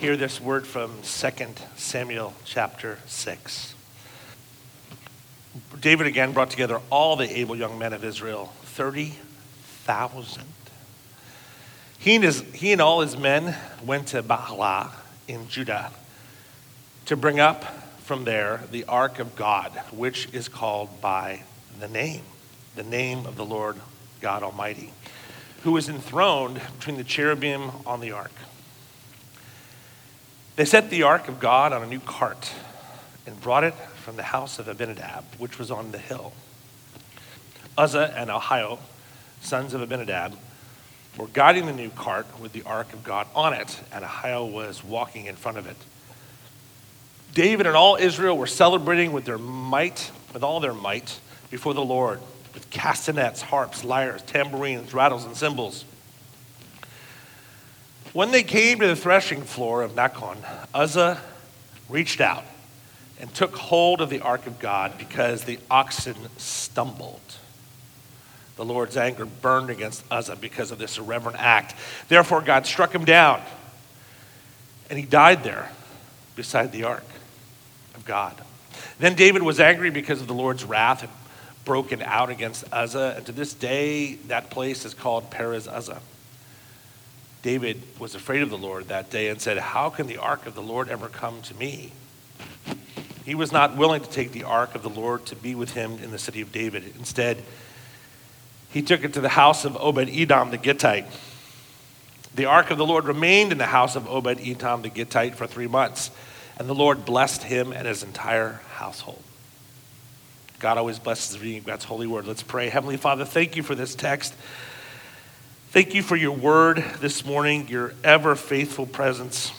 hear this word from 2 Samuel chapter 6. David again brought together all the able young men of Israel, 30,000. He and, his, he and all his men went to Baalah in Judah to bring up from there the ark of God, which is called by the name, the name of the Lord God Almighty, who is enthroned between the cherubim on the ark. They set the ark of God on a new cart and brought it from the house of Abinadab, which was on the hill. Uzzah and Ahio, sons of Abinadab, were guiding the new cart with the ark of God on it, and Ahio was walking in front of it. David and all Israel were celebrating with their might, with all their might, before the Lord, with castanets, harps, lyres, tambourines, rattles, and cymbals. When they came to the threshing floor of Nacon, Uzzah reached out and took hold of the ark of God because the oxen stumbled. The Lord's anger burned against Uzzah because of this irreverent act. Therefore, God struck him down, and he died there beside the ark of God. Then David was angry because of the Lord's wrath had broken out against Uzzah, and to this day that place is called Perez Uzzah. David was afraid of the Lord that day and said, How can the ark of the Lord ever come to me? He was not willing to take the ark of the Lord to be with him in the city of David. Instead, he took it to the house of Obed Edom the Gittite. The ark of the Lord remained in the house of Obed Edom the Gittite for three months, and the Lord blessed him and his entire household. God always blesses reading God's holy word. Let's pray. Heavenly Father, thank you for this text. Thank you for your word this morning, your ever faithful presence.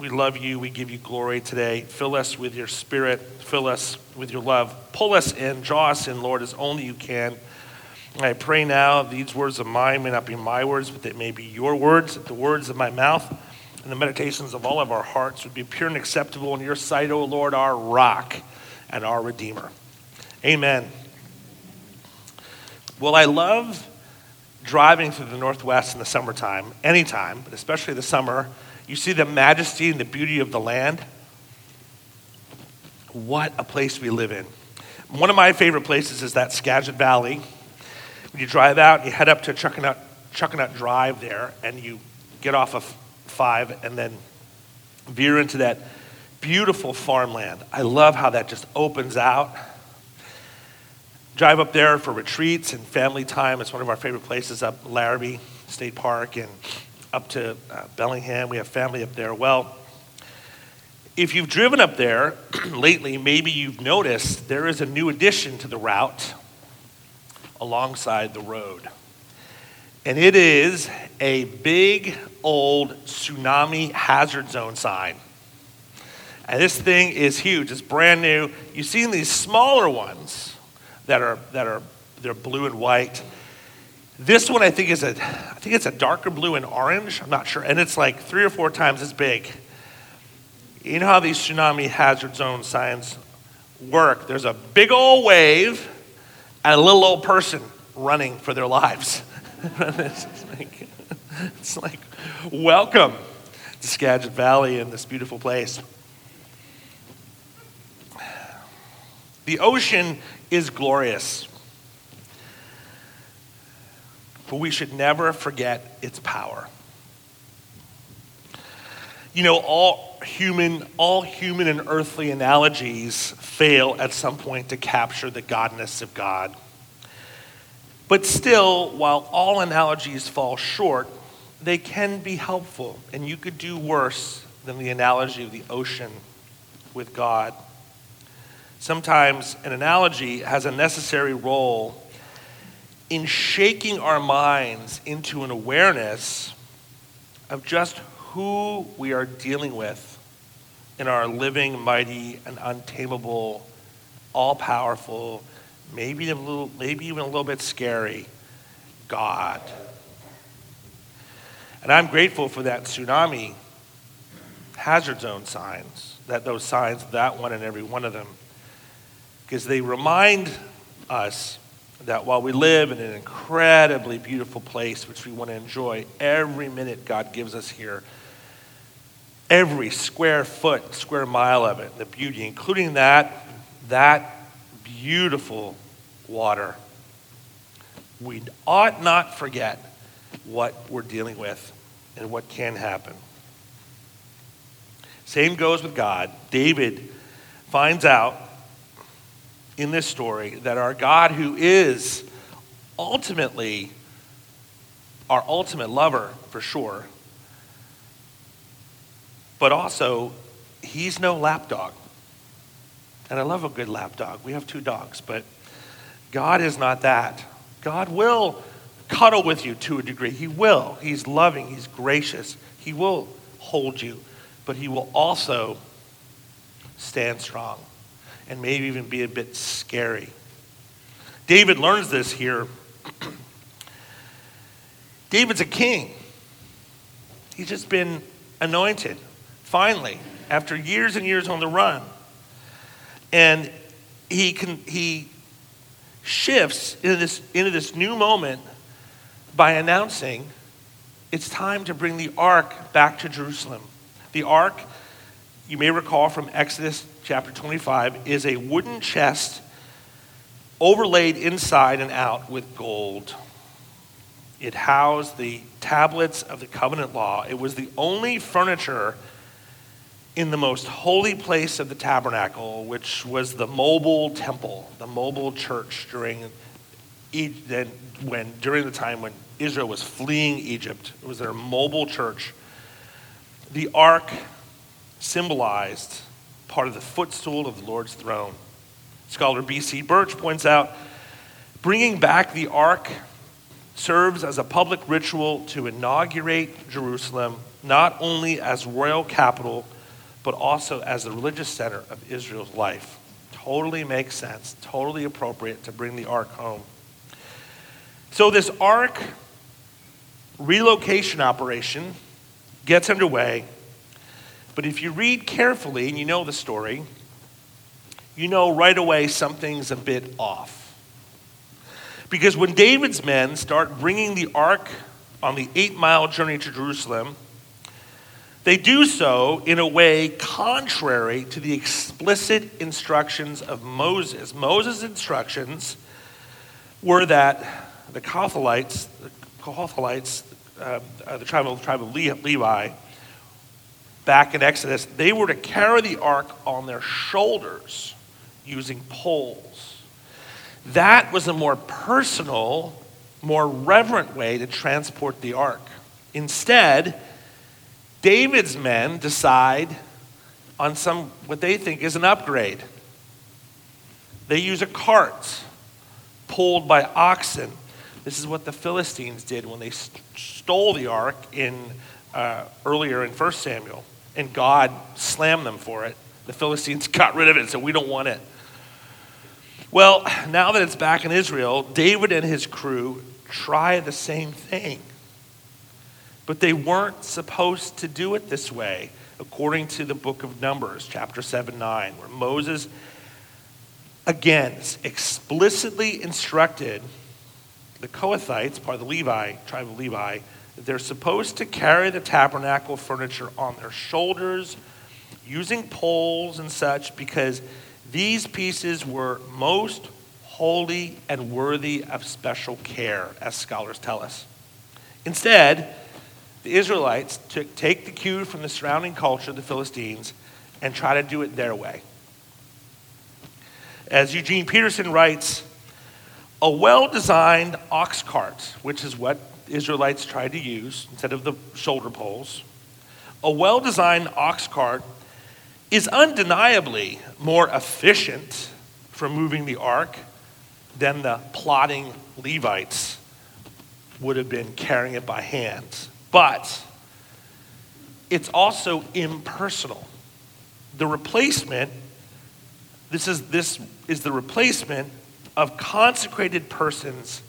We love you. We give you glory today. Fill us with your spirit. Fill us with your love. Pull us in. Draw us in, Lord, as only you can. I pray now these words of mine may not be my words, but they may be your words, that the words of my mouth and the meditations of all of our hearts would be pure and acceptable in your sight, O Lord, our rock and our Redeemer. Amen. Well, I love driving through the Northwest in the summertime, anytime, but especially the summer you see the majesty and the beauty of the land. What a place we live in. One of my favorite places is that Skagit Valley. When you drive out, you head up to Chuckanut, Chuckanut Drive there, and you get off of five and then veer into that beautiful farmland. I love how that just opens out. Drive up there for retreats and family time. It's one of our favorite places up Larrabee State Park and up to uh, Bellingham. We have family up there. Well, if you've driven up there lately, maybe you've noticed there is a new addition to the route alongside the road. And it is a big old tsunami hazard zone sign. And this thing is huge. It's brand new. You've seen these smaller ones that are that are they're blue and white. This one I think is a, I think it's a darker blue and orange. I'm not sure, and it's like three or four times as big. You know how these tsunami hazard zone signs work? There's a big old wave and a little old person running for their lives. it's, like, it's like, welcome to Skagit Valley and this beautiful place. The ocean is glorious but we should never forget its power. You know, all human, all human and earthly analogies fail at some point to capture the godness of God. But still, while all analogies fall short, they can be helpful, and you could do worse than the analogy of the ocean with God. Sometimes an analogy has a necessary role in shaking our minds into an awareness of just who we are dealing with in our living, mighty, and untamable, all powerful, maybe, a little, maybe even a little bit scary God. And I'm grateful for that tsunami hazard zone signs, that those signs, that one and every one of them, because they remind us that while we live in an incredibly beautiful place, which we want to enjoy every minute God gives us here, every square foot, square mile of it, the beauty, including that, that beautiful water. We ought not forget what we're dealing with and what can happen. Same goes with God. David finds out in this story that our God, who is ultimately our ultimate lover for sure, but also he's no lapdog. And I love a good lapdog. We have two dogs, but God is not that. God will cuddle with you to a degree. He will. He's loving, He's gracious. He will hold you, but He will also stand strong and maybe even be a bit scary. David learns this here. David's a king. He's just been anointed, finally, after years and years on the run. And he, can, he shifts into this, into this new moment by announcing it's time to bring the ark back to Jerusalem. The ark, you may recall from Exodus chapter 25, is a wooden chest overlaid inside and out with gold. It housed the tablets of the covenant law. It was the only furniture in the most holy place of the tabernacle, which was the mobile temple, the mobile church during when during the time when Israel was fleeing Egypt. It was their mobile church. The ark symbolized part of the footstool of the Lord's throne. Scholar B.C. Birch points out bringing back the ark serves as a public ritual to inaugurate Jerusalem not only as royal capital but also as the religious center of Israel's life. Totally makes sense, totally appropriate to bring the ark home. So, this ark relocation operation gets underway, but if you read carefully and you know the story, you know right away something's a bit off. Because when David's men start bringing the ark on the eight mile journey to Jerusalem, they do so in a way contrary to the explicit instructions of Moses. Moses' instructions were that the Kohathites, the uh, uh, the tribe tribe of Levi, back in Exodus, they were to carry the ark on their shoulders using poles. That was a more personal, more reverent way to transport the ark. Instead, David's men decide on some, what they think is an upgrade. They use a cart pulled by oxen. This is what the Philistines did when they st- stole the ark in, uh, earlier in 1 Samuel, and God slammed them for it. The Philistines got rid of it and said, We don't want it. Well, now that it's back in Israel, David and his crew try the same thing. But they weren't supposed to do it this way, according to the book of Numbers, chapter 7 9, where Moses again explicitly instructed the Kohathites, part of the Levi, tribe of Levi, they're supposed to carry the tabernacle furniture on their shoulders using poles and such because these pieces were most holy and worthy of special care, as scholars tell us. Instead, the Israelites took, take the cue from the surrounding culture, the Philistines, and try to do it their way. As Eugene Peterson writes, a well designed ox cart, which is what Israelites tried to use instead of the shoulder poles, a well designed ox cart is undeniably more efficient for moving the ark than the plodding Levites would have been carrying it by hand but it's also impersonal. The replacement, this is, this is the replacement of consecrated persons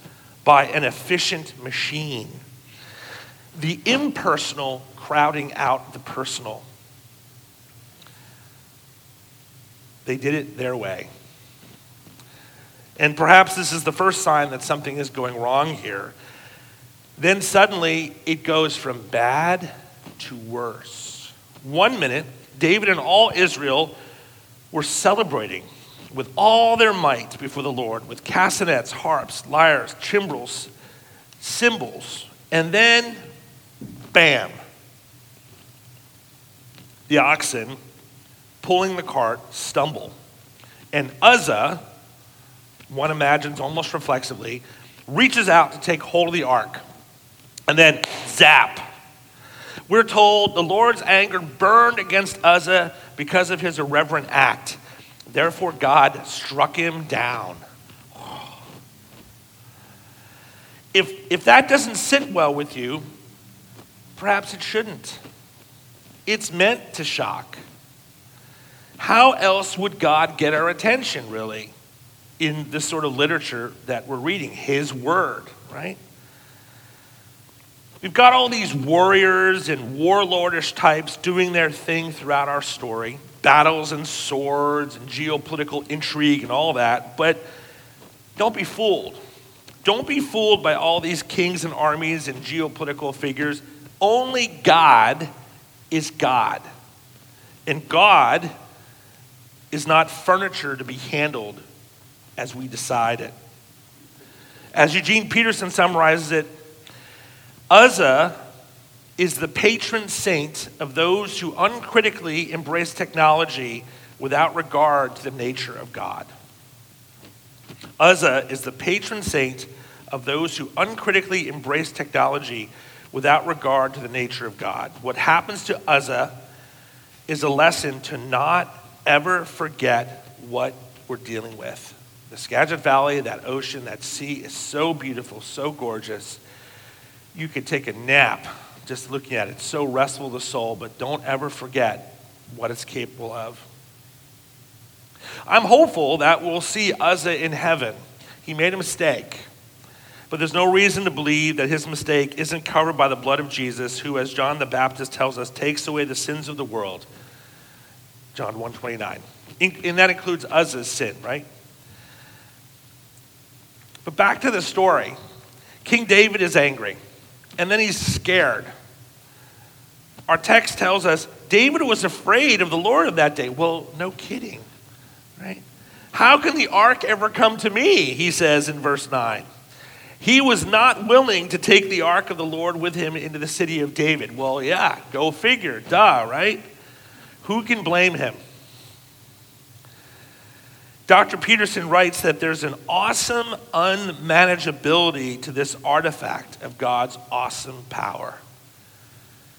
by an efficient machine. The impersonal crowding out the personal. They did it their way. And perhaps this is the first sign that something is going wrong here. Then suddenly it goes from bad to worse. One minute, David and all Israel were celebrating with all their might before the Lord, with castanets, harps, lyres, timbrels, cymbals, and then, bam, the oxen pulling the cart stumble. And Uzzah, one imagines almost reflexively, reaches out to take hold of the ark. And then, zap. We're told the Lord's anger burned against Uzzah because of his irreverent act. Therefore, God struck him down. If, if that doesn't sit well with you, perhaps it shouldn't. It's meant to shock. How else would God get our attention, really, in this sort of literature that we're reading? His Word, right? We've got all these warriors and warlordish types doing their thing throughout our story battles and swords and geopolitical intrigue and all that, but don't be fooled. Don't be fooled by all these kings and armies and geopolitical figures. Only God is God. And God is not furniture to be handled as we decide it. As Eugene Peterson summarizes it, Uzzah is the patron saint of those who uncritically embrace technology without regard to the nature of God. Uzzah is the patron saint of those who uncritically embrace technology without regard to the nature of God. What happens to Uzzah is a lesson to not ever forget what we're dealing with. The Skagit Valley, that ocean, that sea is so beautiful, so gorgeous. You could take a nap just looking at it. It's so restful to the soul, but don't ever forget what it's capable of. I'm hopeful that we'll see Uzzah in heaven. He made a mistake. But there's no reason to believe that his mistake isn't covered by the blood of Jesus, who, as John the Baptist tells us, takes away the sins of the world. John 129. And that includes Uzzah's sin, right? But back to the story. King David is angry, and then he's scared. Our text tells us David was afraid of the Lord of that day. Well, no kidding, right? How can the ark ever come to me? He says in verse 9. He was not willing to take the ark of the Lord with him into the city of David. Well, yeah, go figure. Duh, right? Who can blame him? Dr. Peterson writes that there's an awesome unmanageability to this artifact of God's awesome power.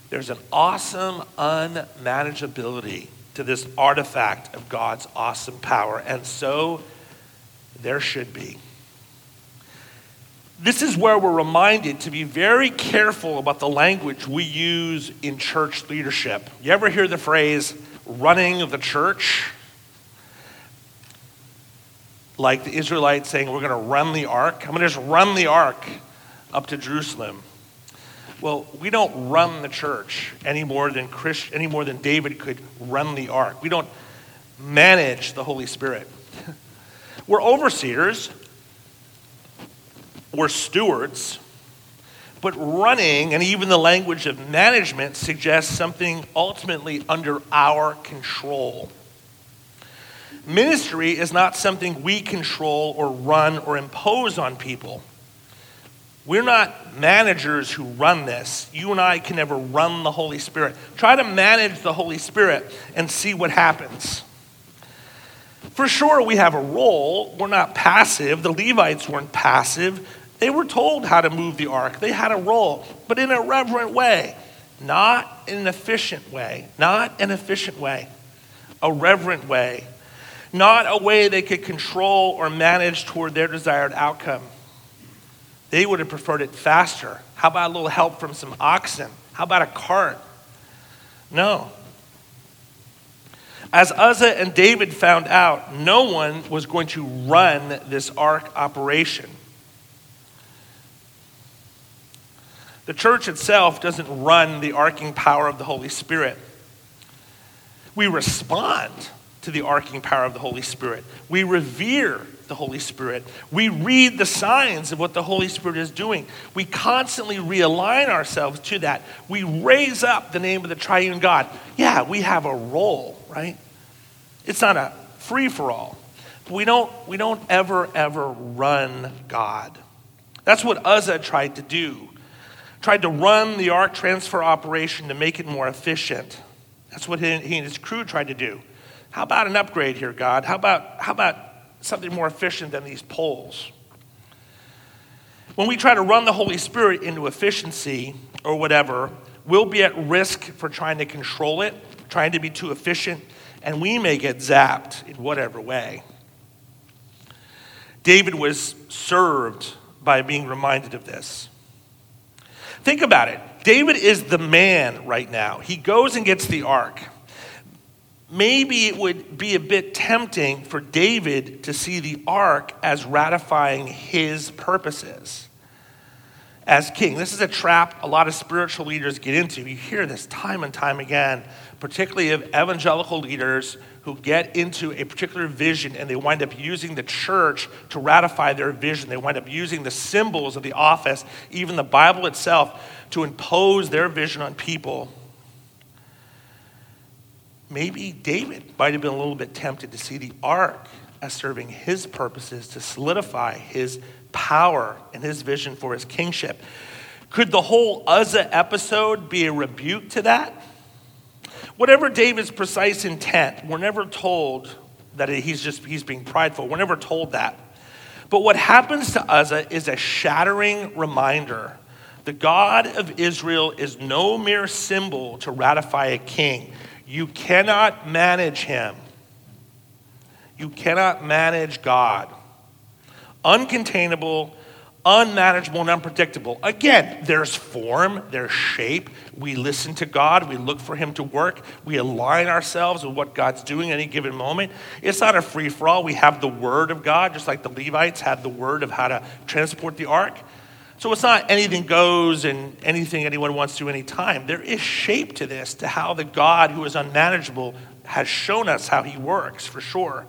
There's an awesome unmanageability to this artifact of God's awesome power, and so there should be this is where we're reminded to be very careful about the language we use in church leadership. You ever hear the phrase running of the church? Like the Israelites saying, We're going to run the ark. I'm going to just run the ark up to Jerusalem. Well, we don't run the church any more than Christ, any more than David could run the ark. We don't manage the Holy Spirit. We're overseers, we're stewards, but running and even the language of management suggests something ultimately under our control. Ministry is not something we control or run or impose on people. We're not managers who run this. You and I can never run the Holy Spirit. Try to manage the Holy Spirit and see what happens. For sure, we have a role. We're not passive. The Levites weren't passive. They were told how to move the ark, they had a role, but in a reverent way, not in an efficient way, not an efficient way, a reverent way, not a way they could control or manage toward their desired outcome. They would have preferred it faster. How about a little help from some oxen? How about a cart? No. As Uzzah and David found out, no one was going to run this ark operation. The church itself doesn't run the arcing power of the Holy Spirit. We respond to the arcing power of the Holy Spirit. We revere the Holy Spirit. We read the signs of what the Holy Spirit is doing. We constantly realign ourselves to that. We raise up the name of the triune God. Yeah, we have a role, right? It's not a free for all. We don't, we don't ever, ever run God. That's what Uzzah tried to do. Tried to run the ark transfer operation to make it more efficient. That's what he and his crew tried to do. How about an upgrade here, God? How about, how about something more efficient than these poles? When we try to run the Holy Spirit into efficiency or whatever, we'll be at risk for trying to control it, trying to be too efficient, and we may get zapped in whatever way. David was served by being reminded of this. Think about it. David is the man right now. He goes and gets the ark maybe it would be a bit tempting for David to see the ark as ratifying his purposes as king. This is a trap a lot of spiritual leaders get into. You hear this time and time again, particularly of evangelical leaders who get into a particular vision and they wind up using the church to ratify their vision. They wind up using the symbols of the office, even the Bible itself, to impose their vision on people maybe David might have been a little bit tempted to see the ark as serving his purposes to solidify his power and his vision for his kingship. Could the whole Uzzah episode be a rebuke to that? Whatever David's precise intent, we're never told that he's just he's being prideful. We're never told that. But what happens to Uzzah is a shattering reminder. The God of Israel is no mere symbol to ratify a king. You cannot manage him. You cannot manage God. Uncontainable, unmanageable, and unpredictable. Again, there's form, there's shape. We listen to God, we look for Him to work, we align ourselves with what God's doing at any given moment. It's not a free for all. We have the Word of God, just like the Levites had the Word of how to transport the ark. So it's not anything goes and anything anyone wants to anytime. There is shape to this, to how the God who is unmanageable has shown us how he works, for sure.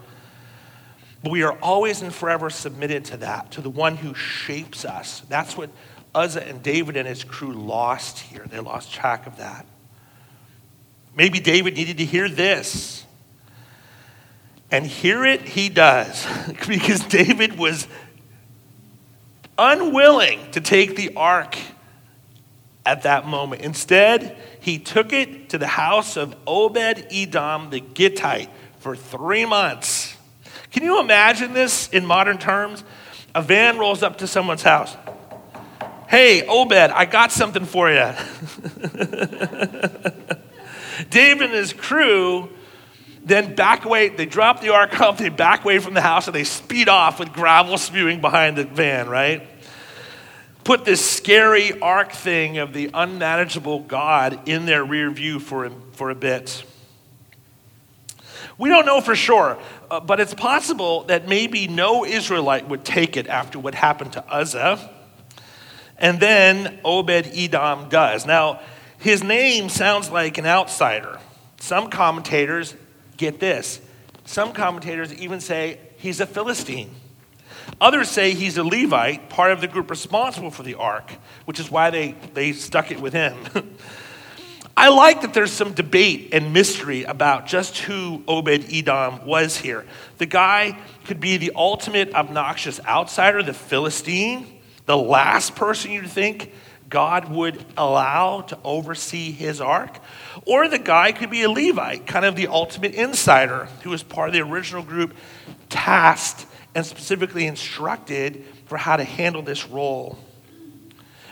But we are always and forever submitted to that, to the one who shapes us. That's what Uzzah and David and his crew lost here. They lost track of that. Maybe David needed to hear this. And hear it he does, because David was unwilling to take the ark at that moment. Instead, he took it to the house of Obed Edom the Gittite for three months. Can you imagine this in modern terms? A van rolls up to someone's house. Hey, Obed, I got something for you. David and his crew then back away, they drop the ark off, they back away from the house, and they speed off with gravel spewing behind the van, right? Put this scary ark thing of the unmanageable God in their rear view for, for a bit. We don't know for sure, uh, but it's possible that maybe no Israelite would take it after what happened to Uzzah. And then Obed Edom does. Now, his name sounds like an outsider. Some commentators Get this. Some commentators even say he's a Philistine. Others say he's a Levite, part of the group responsible for the ark, which is why they, they stuck it with him. I like that there's some debate and mystery about just who Obed Edom was here. The guy could be the ultimate obnoxious outsider, the Philistine, the last person you'd think God would allow to oversee his ark. Or the guy could be a Levite, kind of the ultimate insider, who was part of the original group, tasked and specifically instructed for how to handle this role.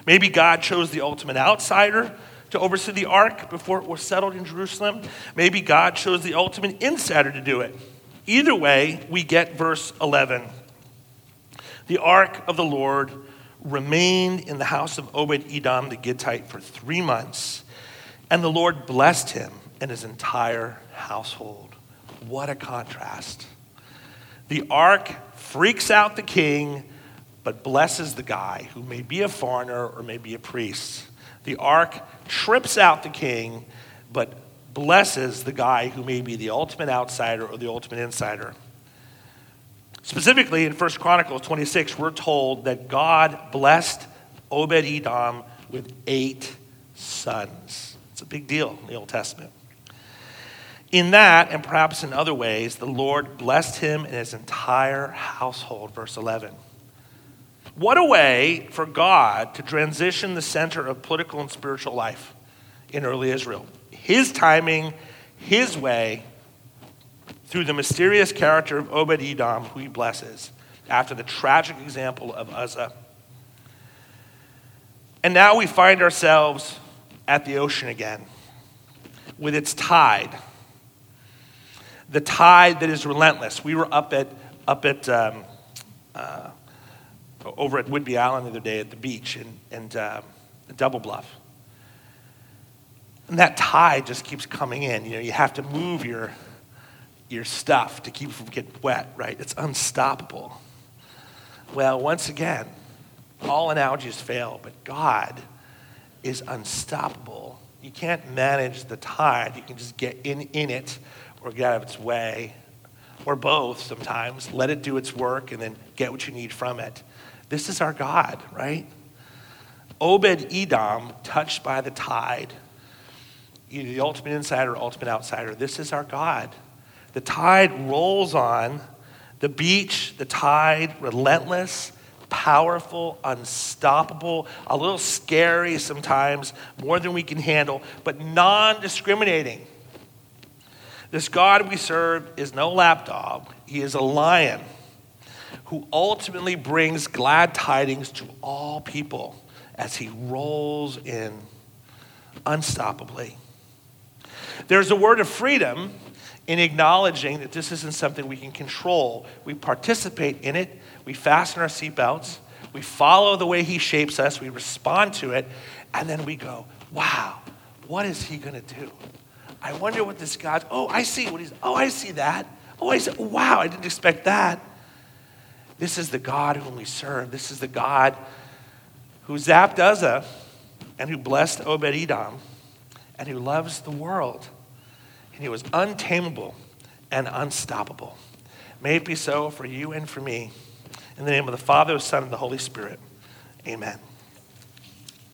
Maybe God chose the ultimate outsider to oversee the ark before it was settled in Jerusalem. Maybe God chose the ultimate insider to do it. Either way, we get verse 11. The ark of the Lord remained in the house of Obed Edom the Gittite for three months, and the Lord blessed him and his entire household. What a contrast. The ark freaks out the king, but blesses the guy who may be a foreigner or may be a priest. The ark trips out the king, but blesses the guy who may be the ultimate outsider or the ultimate insider. Specifically, in 1 Chronicles 26, we're told that God blessed Obed Edom with eight sons. It's a big deal in the Old Testament. In that, and perhaps in other ways, the Lord blessed him and his entire household. Verse 11. What a way for God to transition the center of political and spiritual life in early Israel. His timing, his way, through the mysterious character of Obed Edom, who he blesses, after the tragic example of Uzzah. And now we find ourselves at the ocean again with its tide. The tide that is relentless. We were up at, up at um, uh, over at Whidbey Island the other day at the beach and, and uh, Double Bluff. And that tide just keeps coming in. You know, you have to move your, your stuff to keep it from getting wet, right? It's unstoppable. Well, once again, all analogies fail, but God is unstoppable. You can't manage the tide. You can just get in, in it or get out of its way, or both sometimes. Let it do its work and then get what you need from it. This is our God, right? Obed Edom, touched by the tide, either the ultimate insider ultimate outsider. This is our God. The tide rolls on the beach, the tide, relentless, powerful, unstoppable, a little scary sometimes, more than we can handle, but non discriminating. This God we serve is no lapdog, he is a lion who ultimately brings glad tidings to all people as he rolls in unstoppably. There's a word of freedom in acknowledging that this isn't something we can control. We participate in it, we fasten our seatbelts, we follow the way he shapes us, we respond to it, and then we go, wow, what is he going to do? I wonder what this God, oh, I see what he's, oh, I see that. Oh, I see, wow, I didn't expect that. This is the God whom we serve. This is the God who zapped Uzzah and who blessed Obed Edom and who loves the world. And he was untamable and unstoppable. May it be so for you and for me. In the name of the Father, the Son, and the Holy Spirit. Amen.